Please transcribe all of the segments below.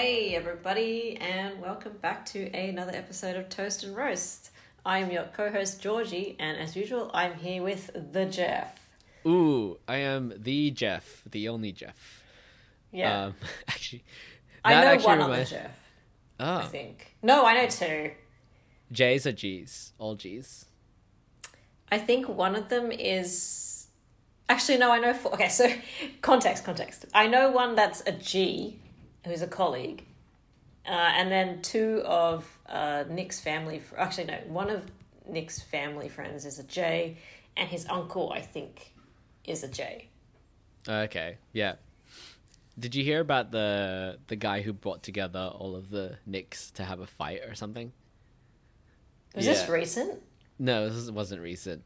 Hey, everybody, and welcome back to another episode of Toast and Roast. I'm your co host, Georgie, and as usual, I'm here with the Jeff. Ooh, I am the Jeff, the only Jeff. Yeah. Um, actually, I know actually one other Jeff, Oh. I think. No, I know two. J's or G's? All G's. I think one of them is. Actually, no, I know four. Okay, so context, context. I know one that's a G, who's a colleague, uh, and then two of uh, Nick's family. fr- Actually, no, one of Nick's family friends is a J, and his uncle, I think, is a J. Okay, yeah. Did you hear about the the guy who brought together all of the Knicks to have a fight or something? Was this recent? No, this wasn't recent.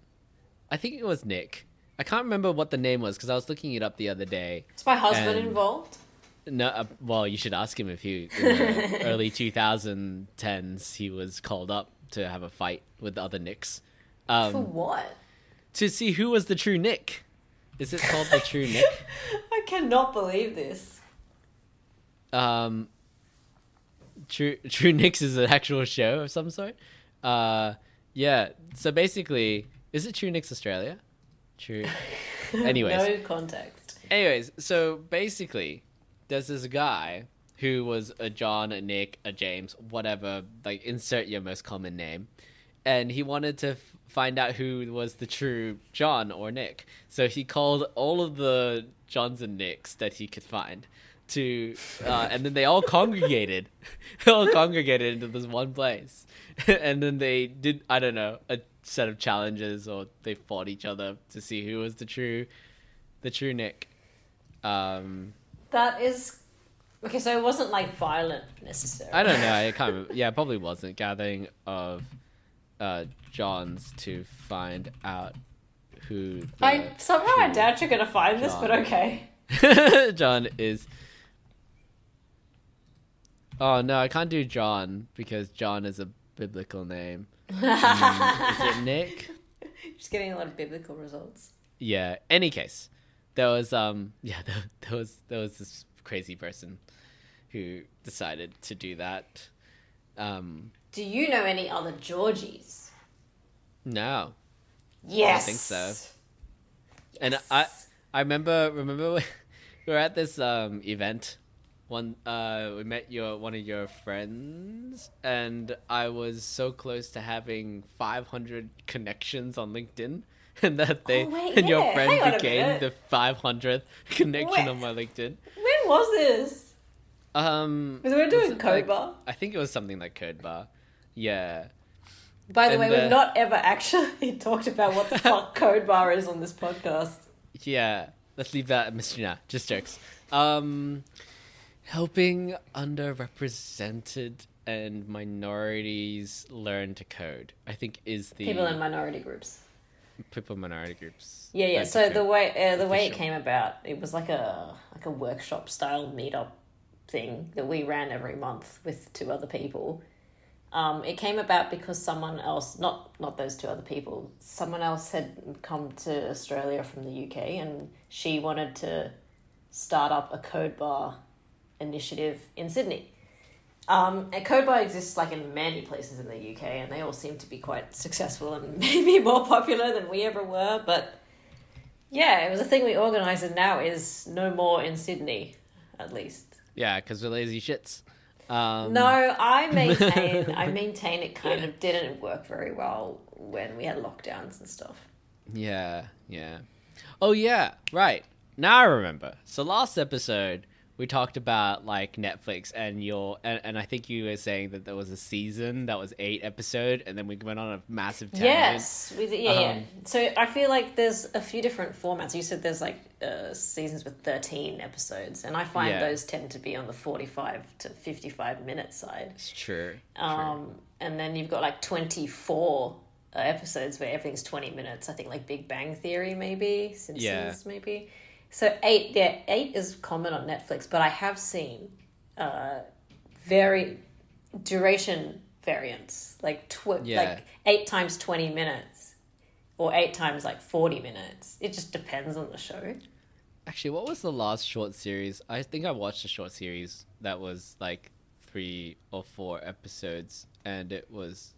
I think it was Nick. I can't remember what the name was because I was looking it up the other day. Is my husband And- involved? No, uh, well, you should ask him if he in the early 2010s he was called up to have a fight with the other Knicks. For Um, what? to see who was the true Nick. Is it called the true Nick? I cannot believe this. Um, True True Nicks is an actual show of some sort. Uh, yeah. So basically, is it True Nicks Australia? True. Anyways, no context. anyways. So basically, there's this guy who was a John, a Nick, a James, whatever. Like insert your most common name, and he wanted to f- find out who was the true John or Nick. So he called all of the Johns and Nicks that he could find to, uh, and then they all congregated, They all congregated into this one place, and then they did I don't know a set of challenges or they fought each other to see who was the true, the true Nick. Um, That is okay. So it wasn't like violent necessarily. I don't know. I can't. Remember. Yeah, it probably wasn't gathering of uh, Johns to find out who. the I somehow I doubt you're gonna find this, but okay. John is. Oh no, I can't do John because John is a biblical name. Mm, is it Nick? Just getting a lot of biblical results. Yeah. Any case, there was um yeah there, there was there was this crazy person who decided to do that. Um Do you know any other Georgies? no, Yes. I think so. and I I remember remember we were at this um event one uh we met your one of your friends and I was so close to having 500 connections on LinkedIn and that they Oh, wait, and your yeah, friend hang became the 500th connection on my LinkedIn. When was this? Um We were doing Code like- Bar. I think it was something like Code Bar. Yeah. By the and, way, we've uh, not ever actually talked about what the fuck Code Bar is on this podcast. Yeah, let's leave that a mystery now. Just jokes. Um, helping underrepresented and minorities learn to code. I think is the People in minority groups. People minority groups. Yeah, yeah. So the way uh, the way it came about, it was like a like a workshop style meetup thing that we ran every month with two other people. Um, it came about because someone else, not not those two other people, someone else had come to Australia from the UK, and she wanted to start up a code bar initiative in Sydney. Um, and Code Bar exists like in many places in the UK, and they all seem to be quite successful and maybe more popular than we ever were. But yeah, it was a thing we organised, and now is no more in Sydney, at least. yeah, because we're lazy shits. Um, No, I maintain I maintain it kind of didn't work very well when we had lockdowns and stuff. Yeah, yeah. Oh yeah, right. Now I remember. So last episode we talked about like Netflix and your and, and I think you were saying that there was a season that was eight episode and then we went on a massive tangent. Yes, we did, yeah, yeah. Um, So I feel like there's a few different formats. You said there's like uh, seasons with 13 episodes, and I find Yeah. those tend to be on the 45 to 55 minute side. It's true. true. Um, and then you've got like 24 uh, episodes where everything's 20 minutes. I think like Big Bang Theory, maybe, Simpsons, Yeah. maybe. So eight, yeah, eight is common on Netflix, but I have seen uh, very duration variants, like tw- Yeah. like eight times 20 minutes or eight times like 40 minutes. It just depends on the show. Actually, what was the last short series? I think I watched a short series that was like three or four episodes, and it was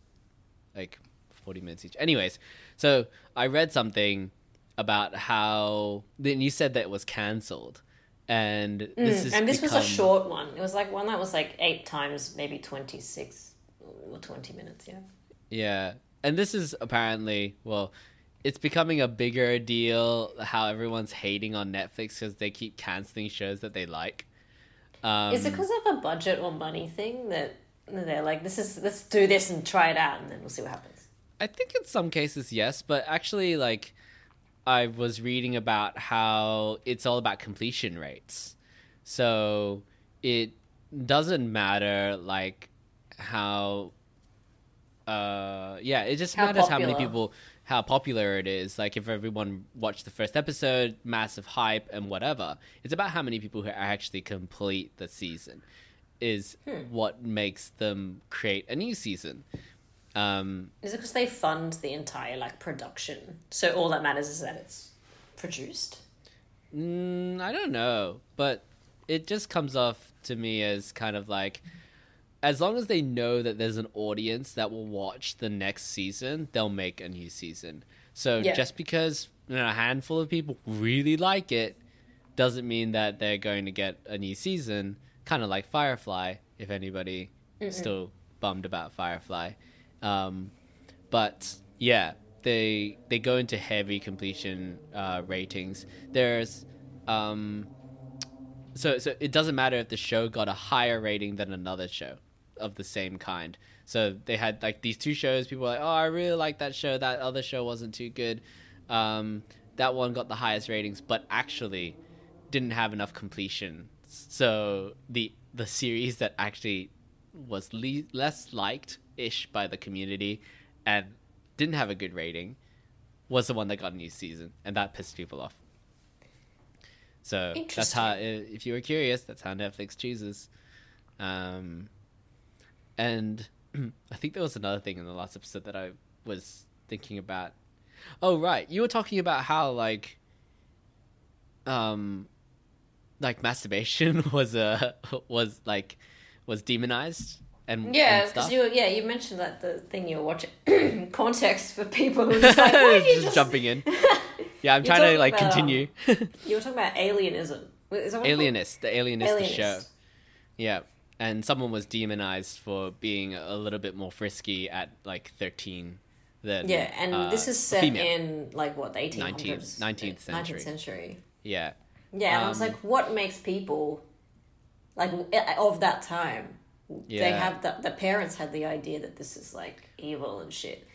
like 40 minutes each. Anyways, so I read something about how then you said that it was cancelled. And this Mm, and this was a short one. It was like one that was like eight times, maybe twenty six or twenty minutes. Yeah. Yeah. And this is apparently, well, it's becoming a bigger deal how everyone's hating on Netflix because they keep canceling shows that they like. Um, Is it because of a budget or money thing that they're like, this is let's do this and try it out, and then we'll see what happens. I think in some cases, yes, but actually, like, I was reading about how it's all about completion rates. So it doesn't matter, like, how. Uh, yeah, it just How matters how many people, how popular it is. Like, if everyone watched the first episode, massive hype and whatever. It's about how many people who actually complete the season, is Hmm. what makes them create a new season. Um, Is it because they fund the entire like production? So all that matters is that it's produced. Mm, I don't know, but it just comes off to me as kind of like, as long as they know that there's an audience that will watch the next season, they'll make a new season. So Yeah. just because you know, a handful of people really like it, doesn't mean that they're going to get a new season. Kind of like Firefly, if anybody is still bummed about Firefly. Um, but yeah, they they go into heavy completion uh, ratings. There's um, so so it doesn't matter if the show got a higher rating than another show of the same kind. So they had like these two shows. People were like, "Oh, I really like that show. That other show wasn't too good. Um, that one got the highest ratings, but actually didn't have enough completion. So the the series that actually was le- less liked ish by the community and didn't have a good rating was the one that got a new season, and that pissed people off. So that's how. If you were curious, that's how Netflix chooses. Um, and I think there was another thing in the last episode that I was thinking about. Oh right, you were talking about how like, um, like masturbation was a was like was demonized and Yeah, because you yeah you mentioned that the thing you were watching context for people who are just like why did you just, just jumping in. Yeah, I'm trying to like about, um, continue. You were talking about alienism. Is that what it's called? Alienist, the Alienist, the show. Yeah, and someone was demonized for being a little bit more frisky at like 13 than Yeah, and uh, this is set female. in like what the 1800s, 19th 19th century. 19th century. Yeah, Yeah, and I was Um, like, what makes people like eh, of that time? They have the the parents had the idea that this is like evil and shit.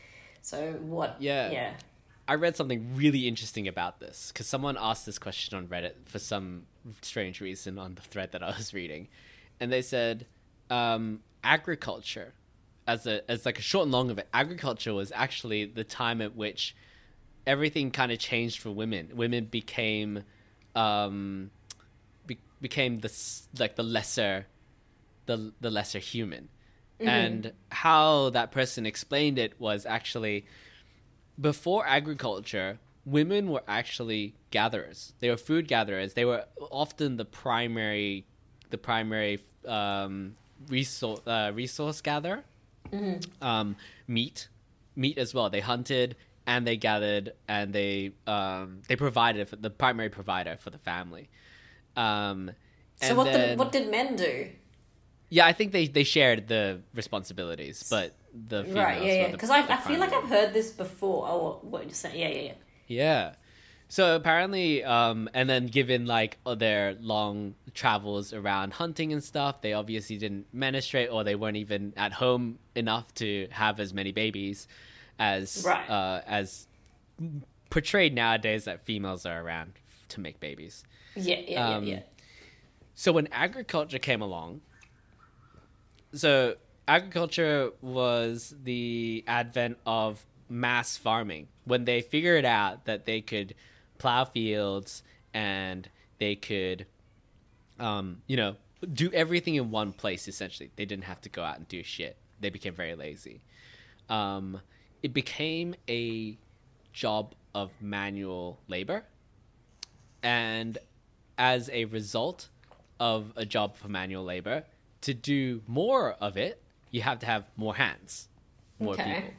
So what? Yeah. yeah. I read something really interesting about this because someone asked this question on Reddit for some strange reason on the thread that I was reading, and they said um, agriculture, as a as like a short and long of it, agriculture was actually the time at which everything kind of changed for women. Women became um, became the like the lesser the the lesser human. And how that person explained it was actually before agriculture, women were actually gatherers. They were food gatherers. They were often the primary, the primary um, resource uh, resource gatherer. Um, meat, meat as well. They hunted and they gathered and they um, they provided for the primary provider for the family. Um, So what then- did what did men do? yeah, I think they, they shared the responsibilities, but the females right, yeah, yeah. Because I, the I feel like. I've heard this before. Oh, what, you say? Yeah, yeah, yeah. Yeah. So apparently, um, and then given like uh, their long travels around hunting and stuff, they obviously didn't menstruate or they weren't even at home enough to have as many babies as Right. uh, as portrayed nowadays that females are around to make babies. Yeah, yeah, Um, yeah, yeah. So when agriculture came along, so agriculture was the advent of mass farming. When they figured out that they could plow fields and they could, um, you know, do everything in one place. Essentially, they didn't have to go out and do shit. They became very lazy. Um, it became a job of manual labor and as a result of a job for manual labor, to do more of it, you have to have more hands, more Okay. people.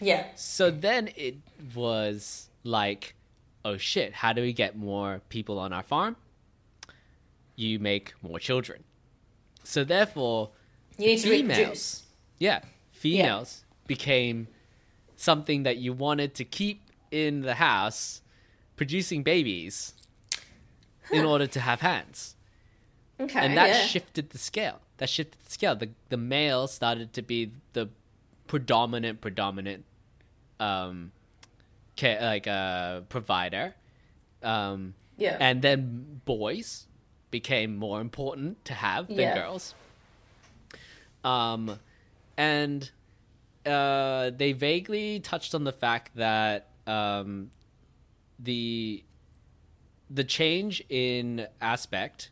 Yeah. So then it was like, oh shit, how do we get more people on our farm? You make more children. So therefore, You need to Females. yeah, females became something that you wanted to keep in the house producing babies in order to have hands. Okay. And that yeah. shifted the scale. That shifted the scale. The the male started to be the predominant predominant um ca- like uh provider. Um yeah. and then boys became more important to have than Yeah. girls. Um, and uh, they vaguely touched on the fact that um, the the change in aspect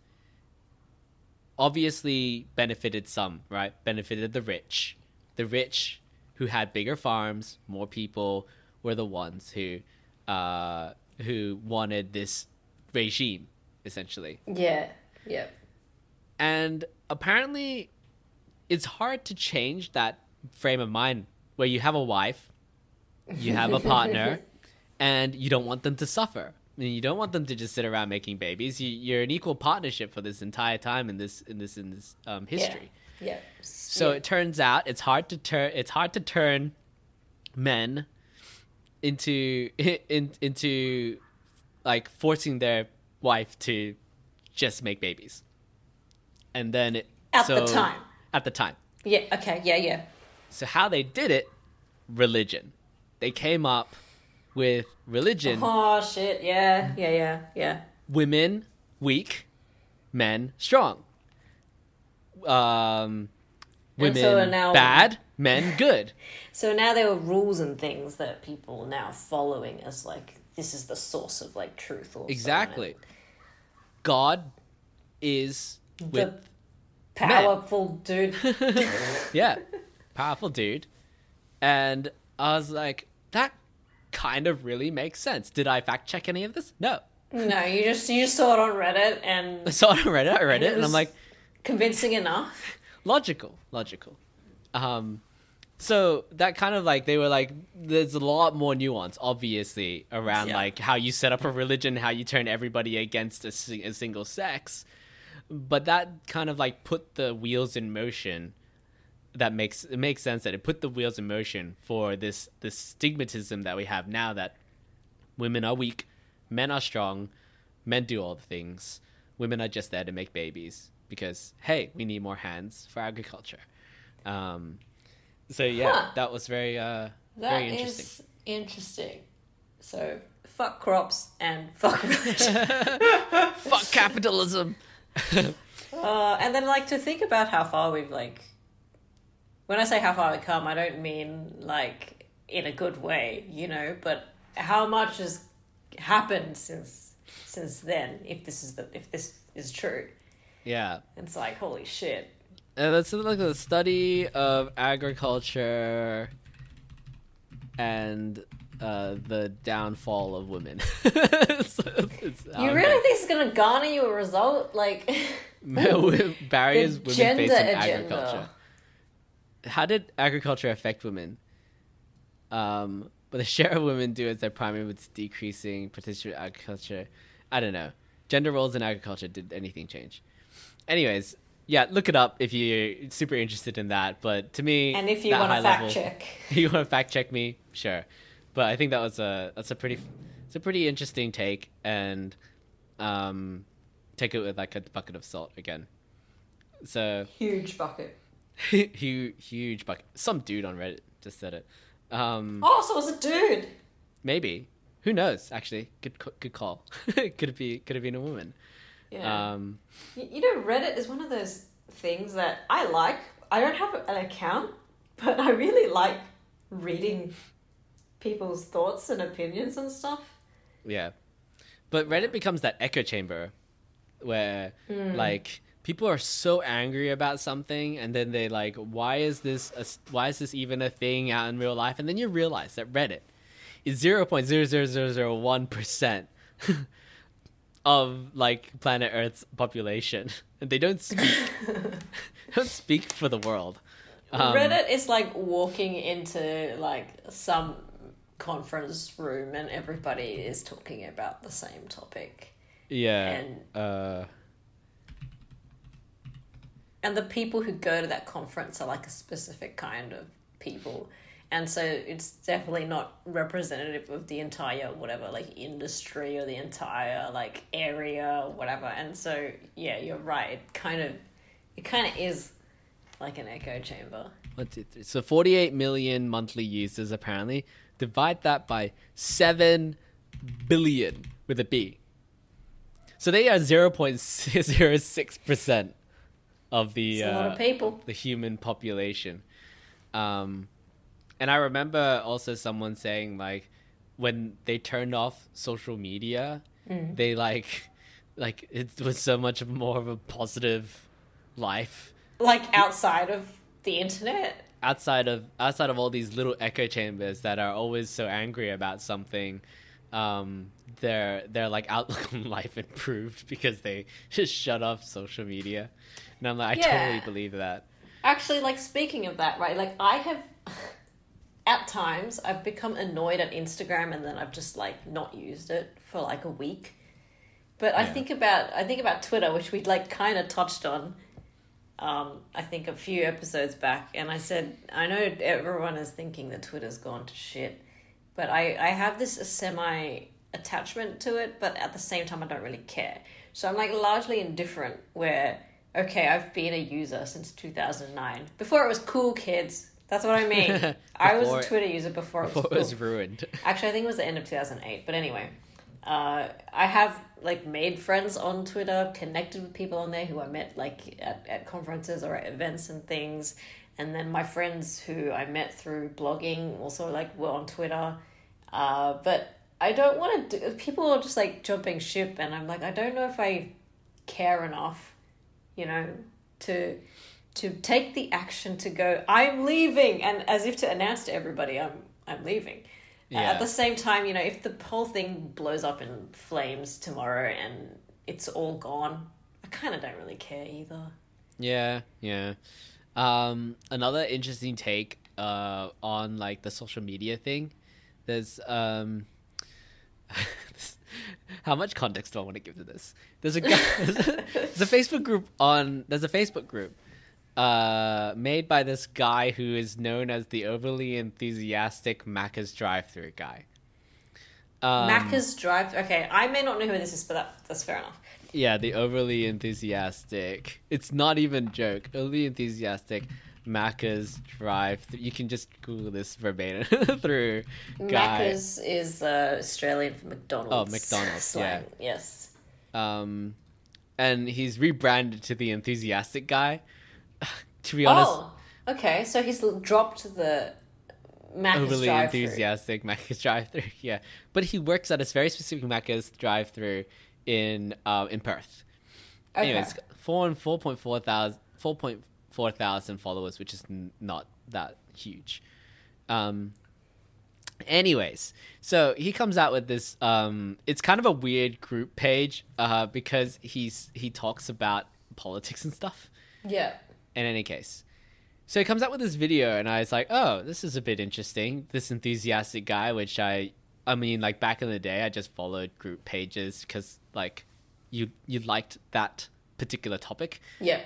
obviously benefited some, right? Benefited the rich. The rich who had bigger farms, more people, were the ones who uh, who wanted this regime, essentially. yeah. Yep. And apparently, it's hard to change that frame of mind where you have a wife, you have a partner, and you don't want them to suffer. And you don't want them to just sit around making babies. You, you're an equal partnership for this entire time in this in this in this um, history. Yeah. So yeah. it turns out it's hard to turn it's hard to turn men into in, into like forcing their wife to just make babies. And then it, At the time. At the time. Yeah. Okay. Yeah. Yeah. So how they did it, religion. They came up with religion, Oh shit. Yeah. Yeah. Yeah. Yeah. women weak, men strong. Um women so now- bad, men good. So now there are rules and things that people are now following as like this is the source of like truth or Exactly. God is with The powerful dude. yeah, powerful dude. And I was like, that kind of really makes sense. Did I fact check any of this? No. no, you just you just saw it on Reddit and I read it, on Reddit. I read And it, it and I'm like, convincing enough. logical, logical. Um, so that kind of like they were like, there's a lot more nuance, obviously, around Yeah. like how you set up a religion, how you turn everybody against a, a single sex, but that kind of like put the wheels in motion. That makes it makes sense that it put the wheels in motion for this this stigmatism that we have now that women are weak, men are strong, men do all the things, women are just there to make babies because hey, we need more hands for agriculture. Um, so yeah, Huh. that was very uh, That very interesting. is interesting. So fuck crops and fuck. Fuck capitalism. uh, and then like to think about how far we've like. When I say how far we've come, I don't mean like in a good way, you know, but how much has happened since since then. If this is the if this is true, yeah, it's like holy shit. and that's like a study of agriculture and uh, the downfall of women. So it's- You really think it's gonna garner you a result? Like barriers women face in agriculture. How did agriculture affect women? Um, but the share of women do as their primary was decreasing participation in agriculture. I don't know. Gender roles in agriculture did anything change? Anyways, yeah, look it up if you're super interested in that. But to me, and if you want to fact level- check. you want to fact check me, sure. But I think that was a that's a pretty it's a pretty interesting take, and um, take it with like a bucket of salt again. So Huge bucket. huge huge bucket. Some dude on Reddit just said it. Um, Oh, so it was a dude. maybe who knows? Actually, good good call. could it be could it been a woman? Yeah. Um, You know, Reddit is one of those things that I like. I don't have an account, but I really like reading people's thoughts and opinions and stuff. Yeah. But Reddit becomes that echo chamber where like people are so angry about something and then they like why is this a, why is this even a thing out in real life and then you realize that Reddit is 0.00001% of like planet Earth's population, and they don't speak don't speak for the world. Um, Reddit is like walking into like some conference room and everybody is talking about the same topic. yeah. and- uh, And the people who go to that conference are like a specific kind of people. And so it's definitely not representative of the entire whatever like industry or the entire like area or whatever. And so yeah, you're right. It kind of it kind of is like an echo chamber. So 48 million monthly users apparently. Divide that by 7 billion with a B. So they are 0.06% of the It's a lot uh, of people. the human population. Um, and I remember also someone saying like when they turned off social media, Mm. they like like it was so much more of a positive life Like outside of the internet. outside of outside of all these little echo chambers that are always so angry about something. Um, their their like outlook on life improved because they just shut off social media, and I'm like, I Yeah. totally believe that. Actually, like speaking of that, right? Like I have at times I've become annoyed at Instagram and then I've just like not used it for like a week. But I think about I think about Twitter, which we like kind of touched on. Um, I think a few episodes back, and I said I know everyone is thinking that Twitter's gone to shit, but I I have this semi attachment to it, but at the same time I don't really care. So I'm like largely indifferent. Where okay, I've been a user since two thousand nine. Before it was cool, kids. That's what I mean. I was a Twitter user before it was cool. it was ruined. Actually, I think it was the end of 2008. But anyway, uh, I have like made friends on Twitter, connected with people on there who I met like at, at conferences or at events and things. And then my friends who I met through blogging also like were on Twitter. Uh, but I don't want to do, people are just like jumping ship and I'm like, I don't know if I care enough, you know, to to take the action to go i'm leaving and as if to announce to everybody i'm i'm leaving Yeah. at the same time you know if the whole thing blows up in flames tomorrow and it's all gone i kind of don't really care either Yeah, yeah. Um, another interesting take uh, on like the social media thing. There's um, how much context do I want to give to this? There's a guy, there's a Facebook group on there's a Facebook group uh, made by this guy who is known as the overly enthusiastic Macca's drive-through guy. Um, macca's drive okay i may not know who this is but that, that's fair enough Yeah, the overly enthusiastic. It's not even joke. Overly enthusiastic Macca's drive. You can just Google this verbatim through guy. macca's is uh, australian for mcdonald's Oh, McDonald's, slang. yes Um, and he's rebranded to the enthusiastic guy. to be honest, oh okay so he's l- dropped the macca's overly drive-thru. enthusiastic Macca's drive-through. Yeah, but he works at a very specific Macca's drive-through in uh, in Perth. okay. Anyways, four and four point four thousand, four point four thousand followers, which is n- not that huge. Um. Anyways, so he comes out with this. Um, it's kind of a weird group page, uh, because he's he talks about politics and stuff. yeah In any case, so he comes out with this video, and I was like, "Oh, this is a bit interesting." This enthusiastic guy, which I, I mean, like back in the day, I just followed group pages because like you you liked that particular topic, yeah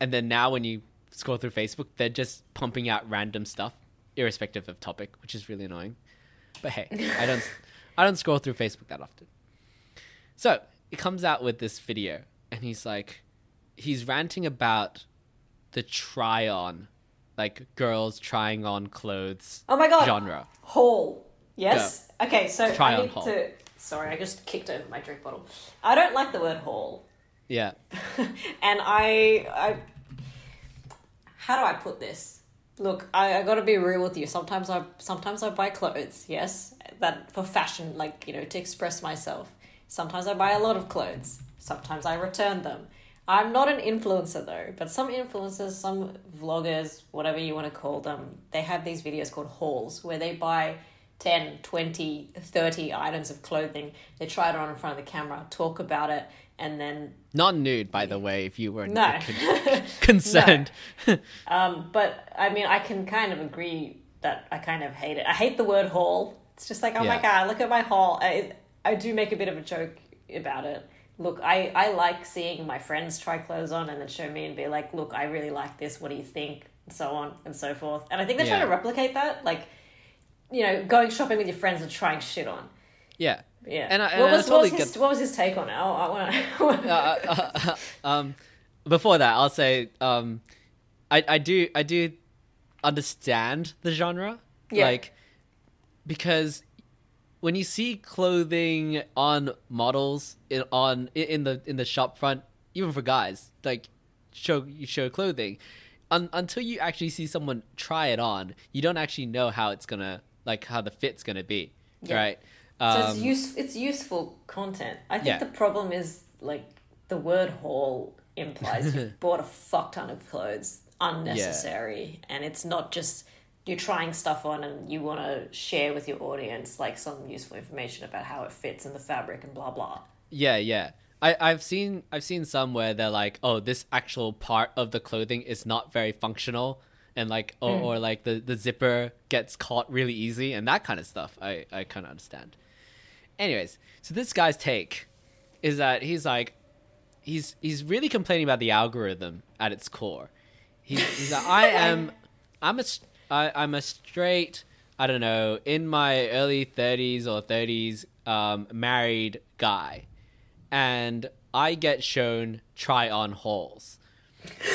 and then now when you scroll through Facebook, they're just pumping out random stuff, irrespective of topic, which is really annoying. But hey, I don't I don't scroll through Facebook that often. So he comes out with this video, and he's like, he's ranting about the try on, like girls trying on clothes Oh my god. genre. Haul. Yes? Okay, so Try I on need haul. to sorry, I just kicked over my drink bottle. I don't like the word haul. Yeah, and I I how do I put this? Look, I, I gotta be real with you. Sometimes I sometimes I buy clothes, yes. That for fashion, like, you know, to express myself. Sometimes I buy a lot of clothes. Sometimes I return them. I'm not an influencer though, but some influencers, some vloggers, whatever you want to call them, they have these videos called hauls where they buy 10, 20, 30 items of clothing. They try it on in front of the camera, talk about it, and then Not nude, by the way, if you were no. concerned. um, but I mean, I can kind of agree that I kind of hate it. I hate the word haul. It's just like, oh my god, look at my haul. I I do make a bit of a joke about it. Look, I I like seeing my friends try clothes on and then show me and be like, look, I really like this. What do you think? And so on and so forth. And I think they're trying to replicate that, like, you know, going shopping with your friends and trying shit on. yeah. Yeah. And I- and what was totally what was his what was his take on it? I, I want to. uh, uh, uh, um, before that, I'll say um, I I do I do understand the genre, Yeah. like because when you see clothing on models in, on in the in the shop front, even for guys, like show you show clothing, un, until you actually see someone try it on, you don't actually know how it's gonna like how the fit's gonna be, Yeah. right? So Um, it's use it's useful content. I think Yeah. the problem is like the word haul implies you've bought a fuck ton of clothes unnecessary, and it's not just you're trying stuff on and you want to share with your audience like some useful information about how it fits in the fabric and blah blah. Yeah, yeah. I, I've seen I've seen some where they're like, oh, this actual part of the clothing is not very functional, and like, or, or like the, the zipper gets caught really easy, and that kind of stuff. I I kind of understand. Anyways, so this guy's take is that he's like, he's he's really complaining about the algorithm at its core. He's, he's like, I am, I'm a, I, I'm a straight, I don't know, in my early 30s or 30s, um, married guy, and I get shown try on hauls.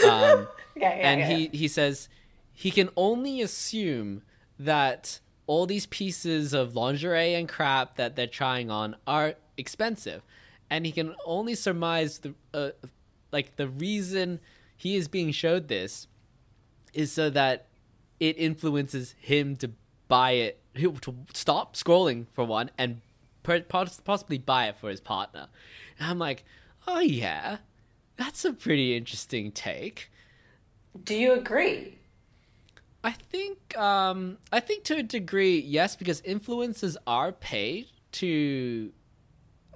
Um, Okay, yeah, and yeah. he he says he can only assume that all these pieces of lingerie and crap that they're trying on are expensive. And he can only surmise the uh, like the reason he is being showed this is so that it influences him to buy it to stop scrolling for one and possibly buy it for his partner. And i'm like oh yeah that's a pretty interesting take. Do you agree? I think um I think to a degree yes because influencers are paid to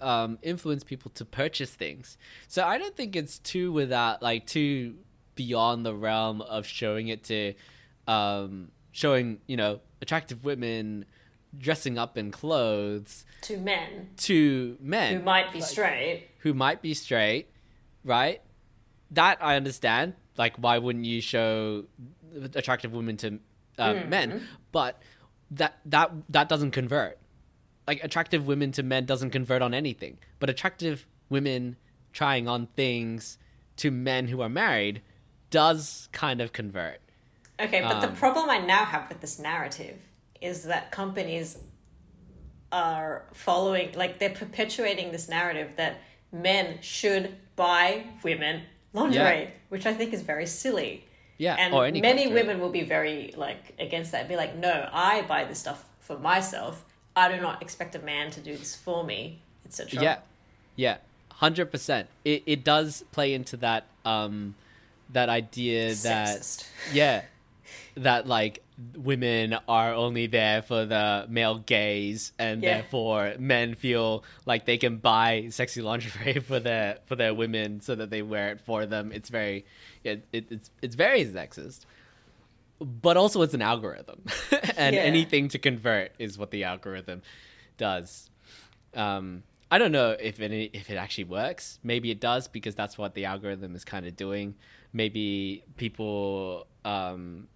um influence people to purchase things. So I don't think it's too without like too beyond the realm of showing it to um showing, you know, attractive women dressing up in clothes To men to men who might be straight. who might be straight, right? That I understand. Like, why wouldn't you show attractive women to uh, Mm-hmm. men? But that that that doesn't convert. Like, attractive women to men doesn't convert on anything. But attractive women trying on things to men who are married does kind of convert. Okay, but the Um, problem I now have with this narrative is that companies are following, like, they're perpetuating this narrative that men should buy women lingerie, which I think is very silly. Yeah, And many culture. women will be very, like, against that. Be like, no, I buy this stuff for myself. I do not expect a man to do this for me, etc. Yeah, yeah, hundred percent. It it does play into that um that idea that Sexist. yeah that like women are only there for the male gaze and Yeah. therefore men feel like they can buy sexy lingerie for their for their women so that they wear it for them. It's very it, it, it's it's very sexist. But also it's an algorithm. And Yeah. anything to convert is what the algorithm does. Um i don't know if it if it actually works. Maybe it does because that's what the algorithm is kind of doing. Maybe people um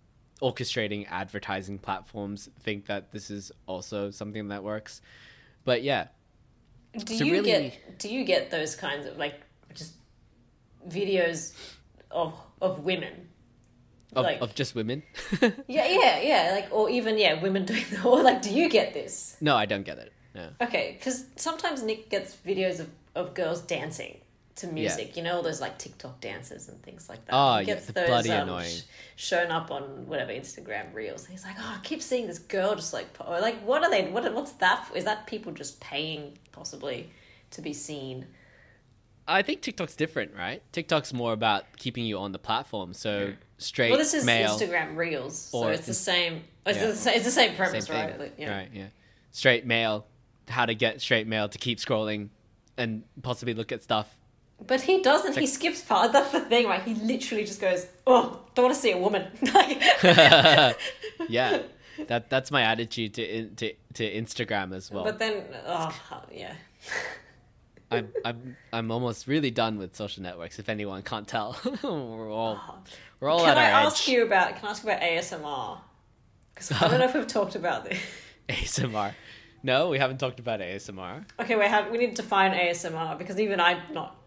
orchestrating advertising platforms think that this is also something that works but yeah Do to you really- get do you get those kinds of like just videos of of women? of, Like- of just women Yeah, yeah, yeah. Like or even yeah, women doing the or like do you get this? no i don't get it no Okay, because sometimes Nick gets videos of, of girls dancing to music. You know, all those like TikTok dances and things like that. Oh, he yeah, gets the bloody um, annoying. sh- shown up on whatever Instagram reels. And he's like, oh, I keep seeing this girl just like, po-" like, what are they? What what's that? For? Is that people just paying possibly to be seen? I think TikTok's different, right? TikTok's more about keeping you on the platform. So straight Well, this is male, Instagram reels, so Or it's the same. It's, yeah. the, sa- it's the same same premise, thing, right? Like, yeah. right? Yeah. straight male how to get straight male to keep scrolling and possibly look at stuff. But he doesn't. he skips part. That's the thing, right? He literally just goes, "Oh, don't want to see a woman." Yeah, that that's my attitude to to to Instagram as well. but then, oh yeah. I'm I'm I'm almost really done with social networks. If anyone can't tell, we're all oh. we're all Can at I our ask edge. you about? Can I ask you about ASMR? Because I don't know if we've talked about this. ASMR. No, we haven't talked about ASMR. Okay, we have. We need to define ASMR because even I'm not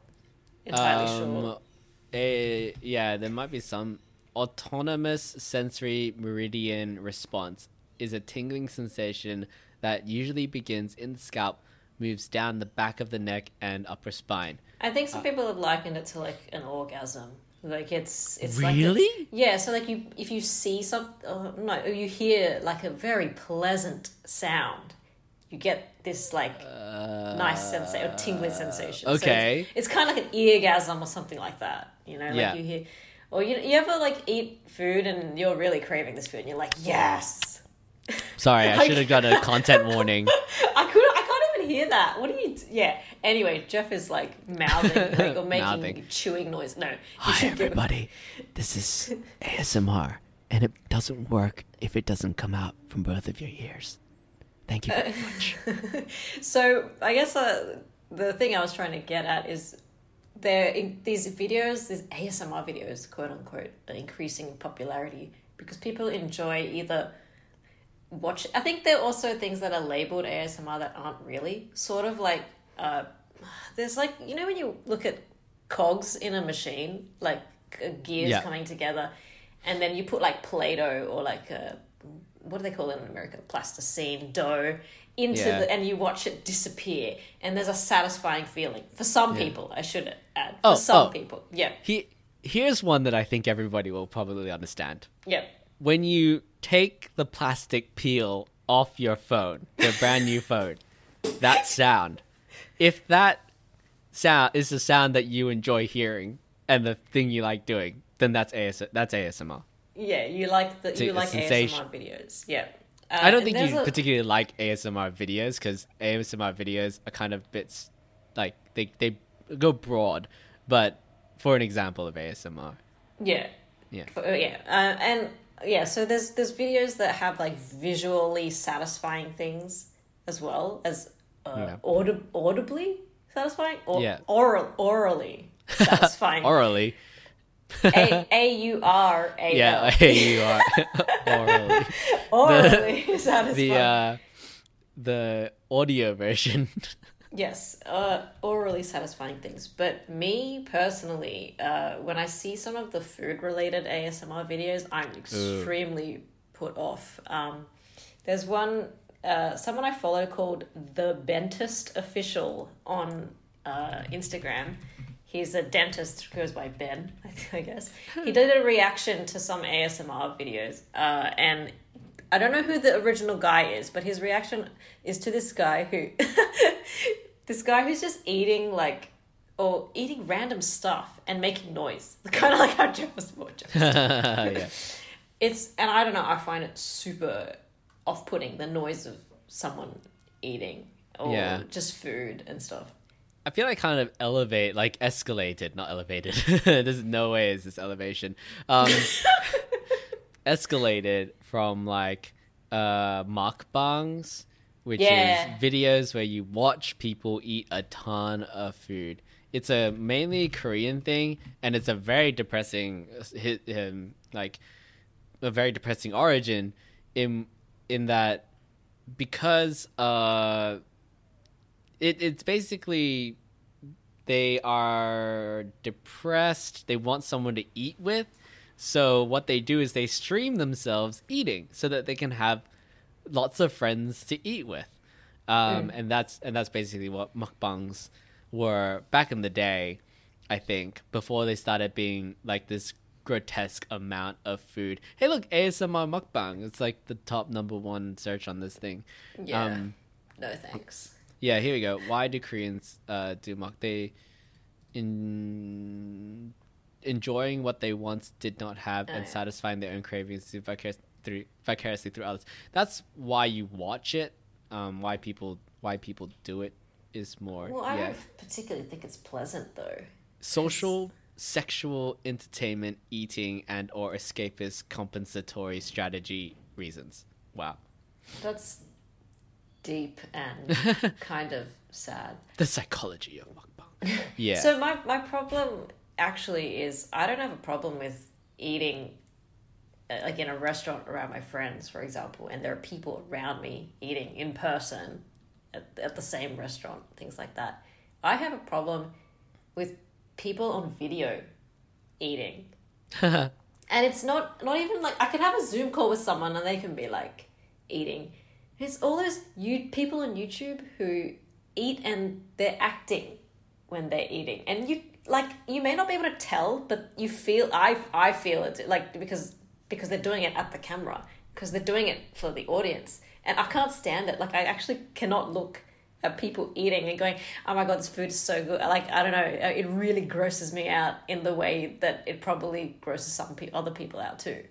entirely sure. Um, a yeah, there might be some autonomous sensory meridian response is a tingling sensation that usually begins in the scalp, moves down the back of the neck and upper spine. I think uh, some people have likened it to like an orgasm. Like it's it's like a- Really? yeah. So like you if you see something, oh, no or you hear like a very pleasant sound, you get this like nice sensation or tingling sensation. So it's- okay. it's, kind of like an eargasm or something like that. You know, like Yeah. you hear. Or you, you ever like eat food and you're really craving this food and you're like yes. Sorry, I Like- should have done a content warning. I couldn't. I can't even hear that. What are you? Yeah. Anyway, Jeff is like mouthing like, or making Mouthing. chewing noise. No. Hi everybody, this is ASMR, and it doesn't work if it doesn't come out from both of your ears. Thank you very much. So I guess uh, the thing I was trying to get at is there these videos, these ASMR videos, quote unquote, are increasing in popularity because people enjoy either watch. I think there are also things that are labeled ASMR that aren't really sort of like. Uh, there's like you know when you look at cogs in a machine, like gears Yeah. coming together, and then you put like Play-Doh or like a what do they call it in America? Plasticine dough into Yeah. the and you watch it disappear, and there's a satisfying feeling for some people. I should add for Oh, some oh. people. Yeah, He, here's one that I think everybody will probably understand. yeah. When you take the plastic peel off your phone, your brand new phone, that sound, if that sound is the sound that you enjoy hearing and the thing you like doing, then that's AS, that's ASMR. Yeah, you like the you like sensation. ASMR videos. Yeah. Uh, I don't think you a- particularly like ASMR videos because ASMR videos are kind of bits like they they go broad. But for an example of ASMR, Yeah. Yeah. For- uh, yeah. Uh, and yeah, so there's there's videos that have like visually satisfying things as well as uh, Yeah. audi- audibly satisfying or Yeah. oral orally satisfying. orally, A A U R A yeah, you are orally. orally satisfying. The uh, the audio version. Yes, uh, orally satisfying things. But me personally, uh, when I see some of the food related ASMR videos, I'm extremely put off. Um, there's one, uh, someone I follow called The Dentist Official on uh, Instagram. He's a dentist who goes by Ben, I guess. He did a reaction to some ASMR videos, uh, and I don't know who the original guy is, but his reaction is to this guy who, this guy who's just eating like, or eating random stuff and making noise, kind of like how Jeff was watching. yeah. It's and I don't know. I find it super off-putting the noise of someone eating or Yeah. just food and stuff. I feel like kind of elevate, like escalated, not elevated. There's no way is this elevation. Um, escalated from like uh mukbangs, which Yeah. is videos where you watch people eat a ton of food. It's a mainly Korean thing, and it's a very depressing, um, like a very depressing origin in in that because uh it it's basically they are depressed. They want someone to eat with. So what they do is they stream themselves eating so that they can have lots of friends to eat with. Um and that's and that's basically what mukbangs were back in the day i think before they started being like this grotesque amount of food. Hey look asmr mukbang. It's like the top number one search on this thing. Yeah. um no thanks. Yeah, here we go. Why do Koreans uh, do muk? They in enjoying what they once did not have Oh, and yeah. satisfying their own cravings through vicarious through vicariously through others. That's why you watch it. Um, why people why people do it is more Well, I yeah don't particularly think it's pleasant though. social sexual entertainment eating and or escapist compensatory strategy reasons wow That's deep and kind of sad. the psychology of mukbang yeah So my my problem actually is I don't have a problem with eating uh, like in a restaurant around my friends, for example, and there are people around me eating in person at, at the same restaurant, things like that. I have a problem with people on video eating. and it's not not even like I could have a Zoom call with someone and they can be like eating. It's all those you people on YouTube who eat and they're acting when they're eating, and you like you may not be able to tell, but you feel I I feel it like because because they're doing it at the camera because they're doing it for the audience, and I can't stand it. Like I actually cannot look at people eating and going, "Oh my god, this food is so good!" Like I don't know, uh, it really grosses me out in the way that it probably grosses some pe- other people out too.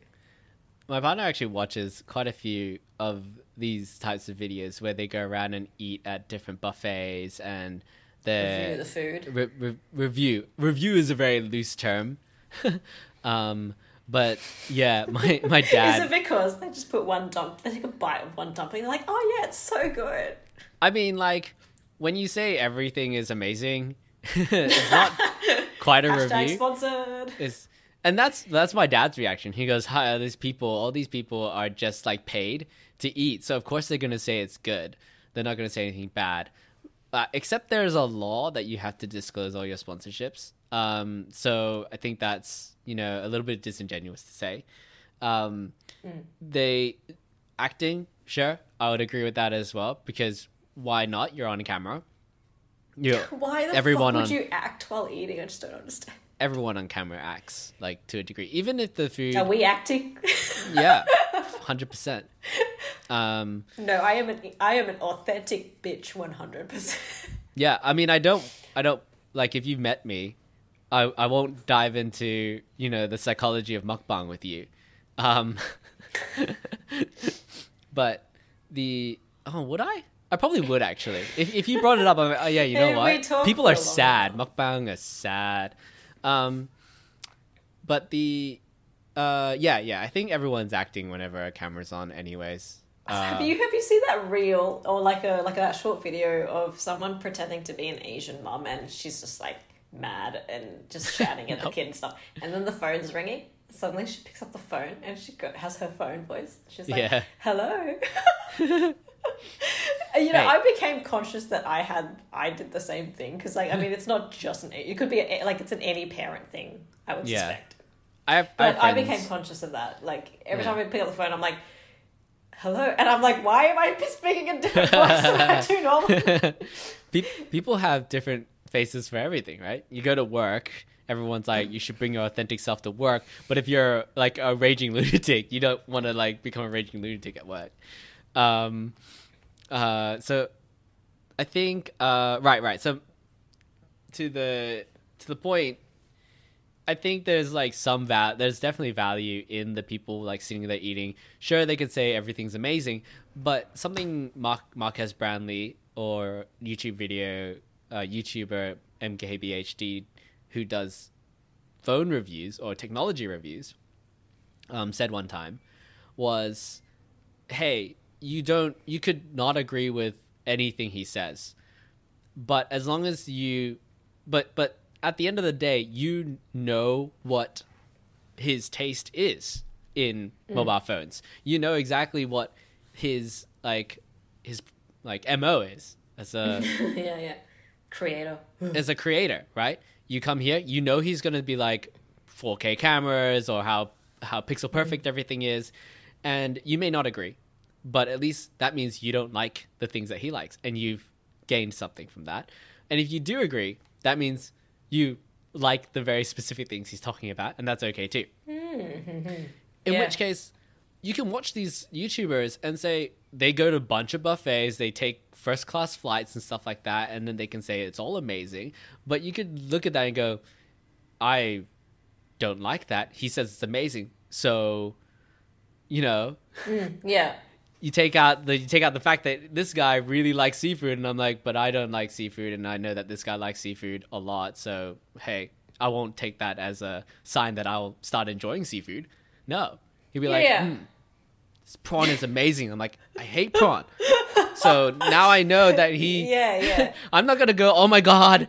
my partner actually watches quite a few of these types of videos where they go around and eat at different buffets and Review the food. re- re- review review is a very loose term um but yeah my my dad. Is it because they just put one dump? They take a bite of one dumpling. They're like, "Oh yeah, it's so good." i mean like when you say everything is amazing it's not quite a Hashtag review sponsored. It's and that's that's my dad's reaction. He goes, "Hi, these people, all these people are just like paid to eat, so of course they're gonna say it's good. They're not gonna say anything bad, uh, except there's a law that you have to disclose all your sponsorships. Um, so I think that's you know a little bit disingenuous to say. Um, They acting, sure, I would agree with that as well because why not? You're on camera. You Why the Everyone fuck would on- you act while eating? I just don't understand. everyone on camera acts like to a degree, even if the food. Are we acting? yeah, hundred percent. Um, no, I am an I am an authentic bitch. One hundred percent. yeah, I mean, I don't, I don't like if you've met me, I I won't dive into you know the psychology of mukbang with you, um, but the oh would I? I probably would actually. If if you brought it up, I'm like, oh yeah, you know Hey, what? People are sad. Mukbang is sad. Um, but the uh yeah yeah I think everyone's acting whenever a camera's on, anyways. have Uh, you have you seen that reel or like a like that short video of someone pretending to be an Asian mom and she's just like mad and just shouting at the kid and stuff, and then the phone's ringing. Suddenly she picks up the phone and she go, has her phone voice. She's like, Yeah. "Hello." You know, Hey. I became conscious that I had I did the same thing because like I mean it's not just an it could be a, like it's an any parent thing I would Yeah. suspect. I have, I, But have I, became conscious of that. Like every Yeah. time I pick up the phone, I'm like, "Hello," and I'm like, "Why am I speaking a different voice than I do normally?" People have different faces for everything, right? You go to work, everyone's like, you should bring your authentic self to work. But if you're like a raging lunatic, you don't want to like become a raging lunatic at work. Um, uh, so I think, uh, right, right. So to the to the point, I think there's like some val. There's definitely value in the people like sitting there eating. Sure, they could say everything's amazing, but something Mar- Marques Brownlee or YouTube video uh, YouTuber MKBHD who does phone reviews or technology reviews um, said one time was, "Hey, you don't. You could not agree with anything he says, but as long as you, but but at the end of the day, you know what his taste is in mm. mobile phones. You know exactly what his like his like mo is as a yeah, yeah. Creator. as a creator, right? You come here, you know he's gonna be like 4K cameras or how how pixel mm-hmm. perfect everything is, and you may not agree, but at least that means you don't like the things that he likes, and you've gained something from that. And if you do agree, that means you like the very specific things he's talking about, and that's okay too. Hmm. In Yeah. which case, you can watch these YouTubers and say they go to a bunch of buffets, they take first class flights and stuff like that, and then they can say it's all amazing. But you could look at that and go, I don't like that. He says it's amazing. So, you know, hmm. Yeah. You take out the you take out the fact that this guy really likes seafood, and I'm like, but I don't like seafood, and I know that this guy likes seafood a lot. So hey, I won't take that as a sign that I'll start enjoying seafood. No, he'd be like, Yeah. "Hmm, this prawn is amazing. I'm like, I hate prawn. so now I know that he. Yeah, yeah. I'm not gonna go. Oh my god,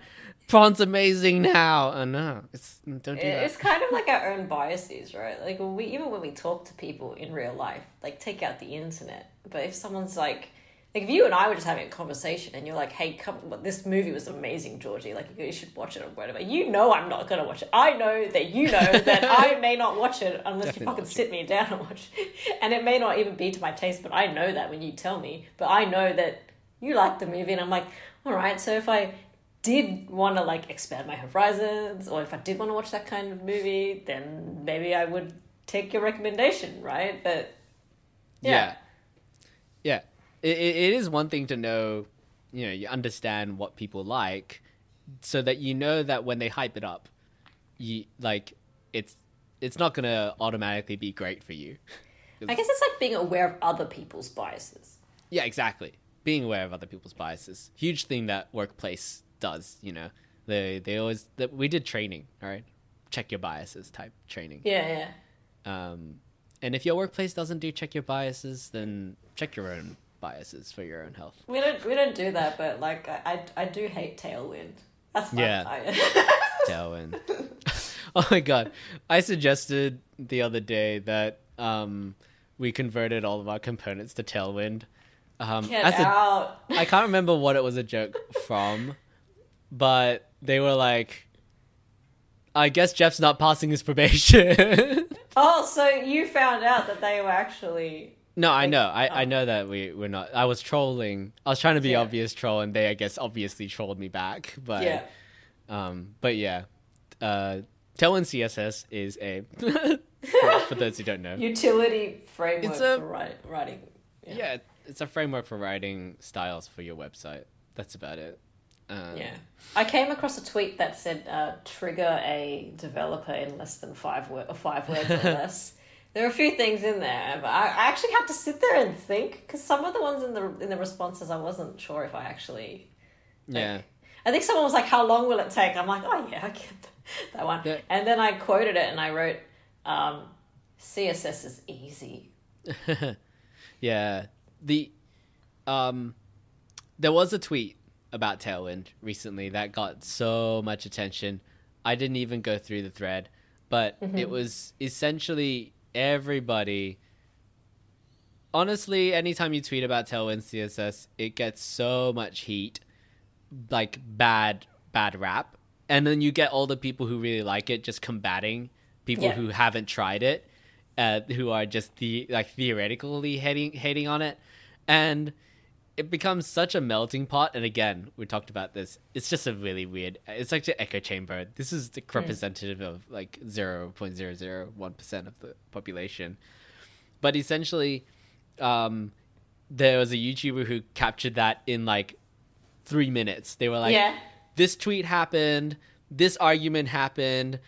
prawn's amazing now. Uh, no, it's don't do that. It's kind of like our own biases, right? Like we even when we talk to people in real life, like take out the internet. But if someone's like, like if you and I were just having a conversation and you're like, "Hey, come, this movie was amazing, Georgie. Like you should watch it or whatever." You know, I'm not gonna watch it. I know that you know that I may not watch it unless Definitely you fucking sit me down and watch it. And it may not even be to my taste, but I know that when you tell me. But I know that you like the movie, and I'm like, all right. So if I did want to like expand my horizons or if i did want to watch that kind of movie then maybe i would take your recommendation right? But yeah. Yeah. It, it, it is one thing to know you know you understand what people like so that you know that when they hype it up you like it's it's not gonna automatically be great for you. I guess it's like being aware of other people's biases. Yeah exactly. Being aware of other people's biases. Huge thing that workplace does you know they they always that we did training all right check your biases type training yeah yeah um and if your workplace doesn't do check your biases then check your own biases for your own health we don't we don't do that but like i i, I do hate tailwind that's my Yeah. Tailwind. oh my god. I suggested the other day that um, we converted all of our components to Tailwind. Um, get as out I can't remember what it was a joke from, but they were like, I guess Jeff's not passing his probation. oh so you found out that they were actually no, I know. I, I Oh. know that we, we're not. I was trolling. I was trying to be Yeah. obvious troll, and they, I guess, obviously trolled me back. But yeah Um, but yeah, uh, Tailwind CSS is a for, for those who don't know. utility framework It's a- for write, writing Yeah, it's a framework for writing styles for your website. That's about it. Um, Yeah. I came across a tweet that said uh, trigger a developer in less than five, wor- five words or less. There are a few things in there, but I, I actually had to sit there and think because some of the ones in the in the responses I wasn't sure if I actually. like- yeah, I think someone was like, "How long will it take?" I'm like, "Oh yeah, I get that one." Yeah. And then I quoted it and I wrote, um, "CSS is easy." yeah. The um, there was a tweet about Tailwind recently that got so much attention. I didn't even go through the thread, but it was essentially everybody. Honestly, anytime you tweet about Tailwind CSS, it gets so much heat, like bad, bad rap, and then you get all the people who really like it just combating people Yeah. who haven't tried it, uh, who are just the like theoretically hating hating on it, and it becomes such a melting pot. And again, we talked about this. It's just a really weird. It's like an echo chamber. This is the representative of like zero point zero zero one percent of the population, but essentially, um, there was a YouTuber who captured that in like three minutes. They were like, yeah. this tweet happened, this argument happened.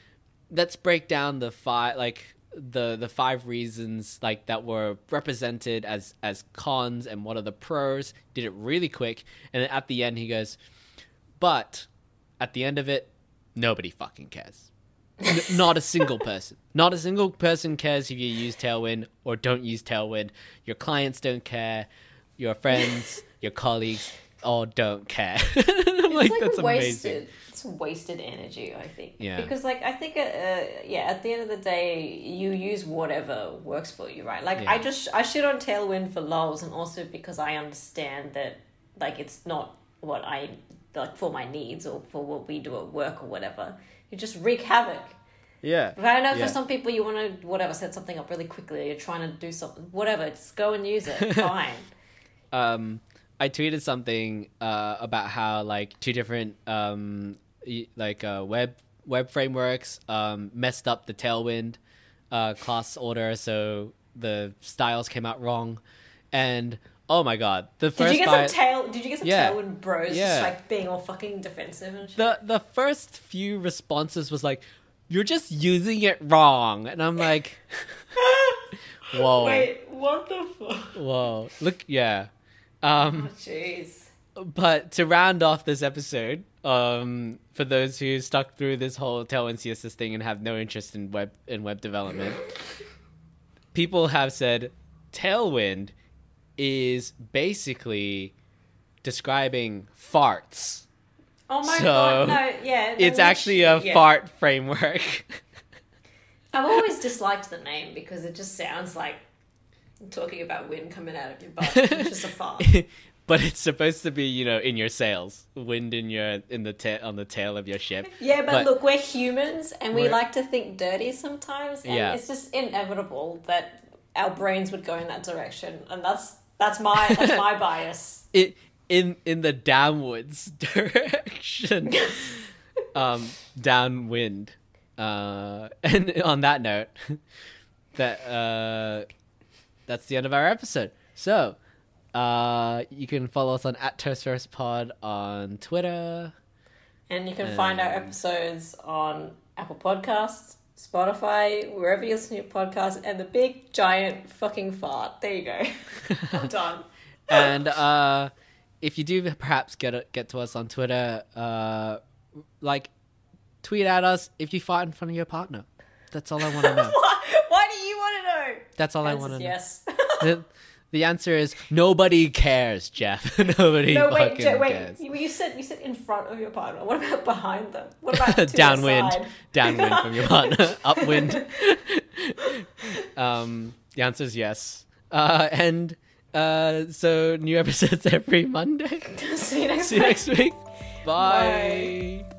Let's break down the five like the the five reasons like that were represented as as cons and what are the pros. Did it really quick, and then at the end he goes, but at the end of it, nobody fucking cares. N- not a single person. Not a single person cares if you use Tailwind or don't use Tailwind. Your clients don't care. Your friends, your colleagues all don't care. I'm like, it's like that's wasted. amazing. It's wasted energy, I think. Yeah. Because like I think, uh, uh, yeah, at the end of the day, you use whatever works for you, right? Like Yeah. I just I shit on Tailwind for lols, and also because I understand that like it's not what I like for my needs or for what we do at work or whatever. You just wreak havoc. Yeah. But I know Yeah. for some people you want to whatever set something up really quickly. Or you're trying to do something, whatever. Just go and use it. Fine. um, I tweeted something uh, about how like two different um, like uh, web web frameworks um, messed up the Tailwind uh, class order, so the styles came out wrong, and oh my god, the first Did you get some tail? Did you get some Yeah. Tailwind bros Yeah. just like being all fucking defensive and shit? the the first few responses was like, "You're just using it wrong," and I'm like, Whoa. Wait, what the fuck? Whoa. Look, yeah. Um, Oh, jeez. but to round off this episode, um, for those who stuck through this whole Tailwind CSS thing and have no interest in web in web development, people have said Tailwind is basically describing farts. Oh my So, god, no, yeah. no, It's actually a yeah. fart framework. I've always disliked the name because it just sounds like you're talking about wind coming out of your butt. It's just a fart. but it's supposed to be, you know, in your sails, wind in your in the ta- on the tail of your ship. Yeah, but, But- look, we're humans and we like to think dirty sometimes, and Yeah. it's just inevitable that our brains would go in that direction, and that's that's my that's my bias. it in in the downwards direction um downwind uh and on that note that uh that's the end of our episode so uh you can follow us on at toast First pod on twitter And you can find our episodes on Apple Podcasts, Spotify, wherever you listen to your podcasts, and the big giant fucking fart. There you go. I'm done. and uh if you do perhaps get get to us on twitter uh like tweet at us if you fight in front of your partner that's all i want to know Why, why do you want to know? that's all i want to know yes. The, answer is nobody cares, Jeff. nobody no, wait, wait. cares. You, you said you said in front of your partner. What about behind them? What about downwind, downwind from your partner, upwind. um, the answer is yes. Uh, and uh, so new episodes every Monday. See you next See you week. next week. Bye. Bye.